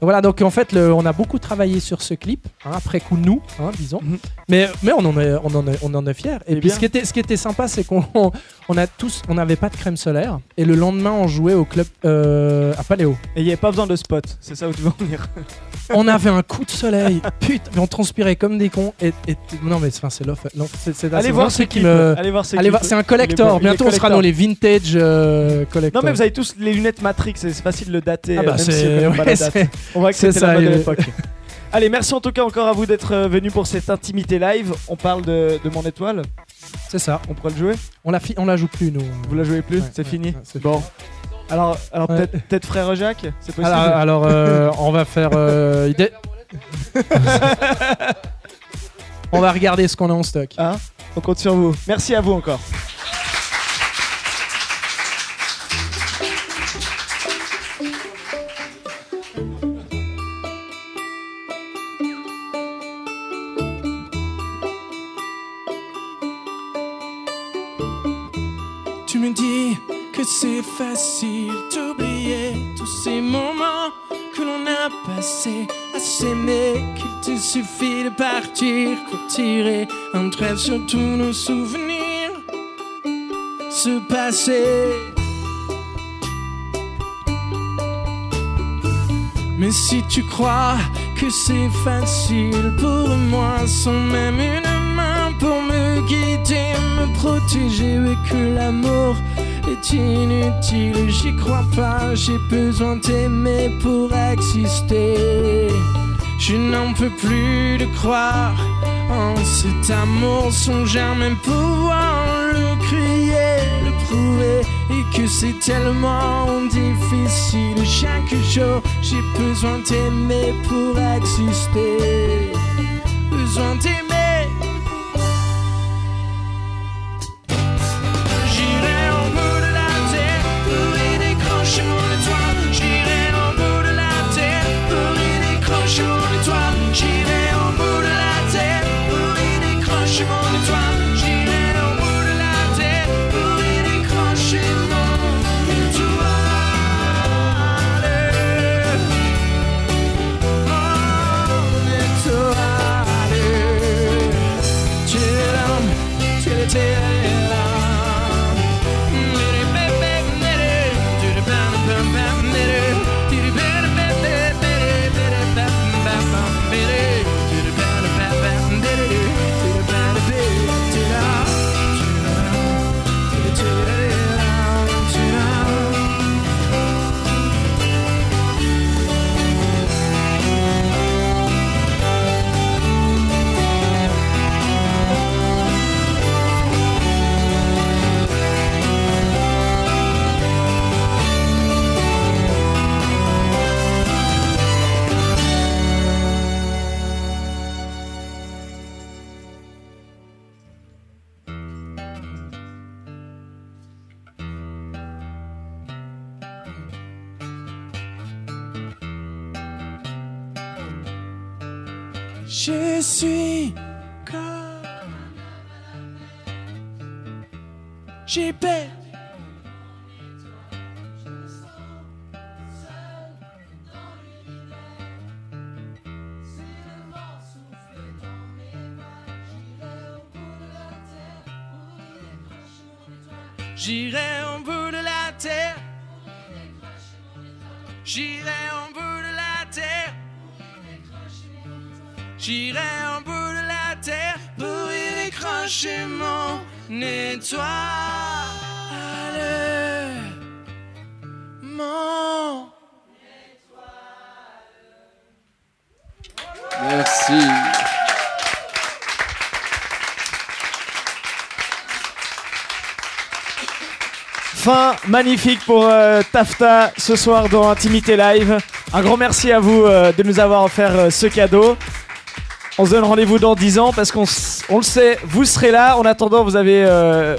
Voilà, donc en fait, le- on a beaucoup travaillé sur ce clip, hein, après coup nous, hein, disons. Mhm. Mais, mais on en est, on en est, on en est fiers. Et C'est puis bien. ce qui était, ce qui était sympa, c'est qu'on on a tous, on n'avait pas de crème solaire. Et le lendemain, on jouait au club euh, à Paléo. Et il n'y avait pas besoin de spot, c'est ça où tu veux en venir. on avait un coup de soleil, putain, mais on transpirait comme des cons. Et, et- non mais c'est l'offre. non, c'est- c'est- Allez voir ce qui me- allez voir ce Allez clip. voir, c'est un collector. Bientôt, on sera dans les vintage euh, collector. Non mais vous avez tous les lunettes Matrix, c'est facile de le dater. Ah bah, euh, même si on pas ouais, la mode de l'époque. Allez, merci en tout cas encore à vous d'être euh, venus pour cette intimité live. On parle de, de mon étoile. C'est ça. On pourrait le jouer On la, on la joue plus nous. Vous la jouez plus Ouais, C'est ouais, fini ouais, c'est Bon. Alors, alors peut-être peut-être frère Jacques C'est possible Alors, alors, euh, on va faire. euh, idée- on va regarder ce qu'on a en stock. Hein On compte sur vous. Merci à vous encore. Tu me dis que c'est facile d'oublier tous ces moments que l'on a passés à s'aimer, qu'il te suffit de partir pour tirer un trait sur tous nos souvenirs, se passer. Mais si tu crois que c'est facile pour moi sans même une me guider, me protéger, et que l'amour est inutile, j'y crois pas, j'ai besoin d'aimer pour exister. Je n'en peux plus de croire en cet amour, songer même pouvoir le crier, le prouver, et que c'est tellement difficile. Chaque jour, j'ai besoin d'aimer pour exister. Besoin d'aimer. J'ai perdu J'irai au bout de la terre. J'irai au bout de la terre. J'irai au bout de la terre pour y décrocher mon étoile. Mon Merci. Fin magnifique pour euh, Tafta ce soir dans Intimité Live. Un grand merci à vous euh, de nous avoir offert euh, ce cadeau. On se donne rendez-vous dans 10 ans parce qu'on le sait, vous serez là. En attendant, vous avez euh,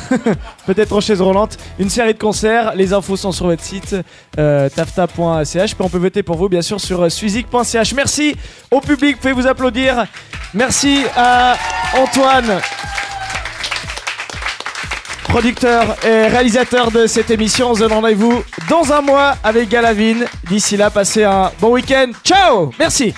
peut-être en chaise roulante une série de concerts. Les infos sont sur votre site euh, tafta.ch. Puis on peut voter pour vous bien sûr sur euh, suizik.ch. Merci au public, vous pouvez vous applaudir. Merci à Antoine producteur et réalisateur de cette émission. On se donne rendez-vous dans un mois avec Galavine. D'ici là, passez un bon week-end. Ciao Merci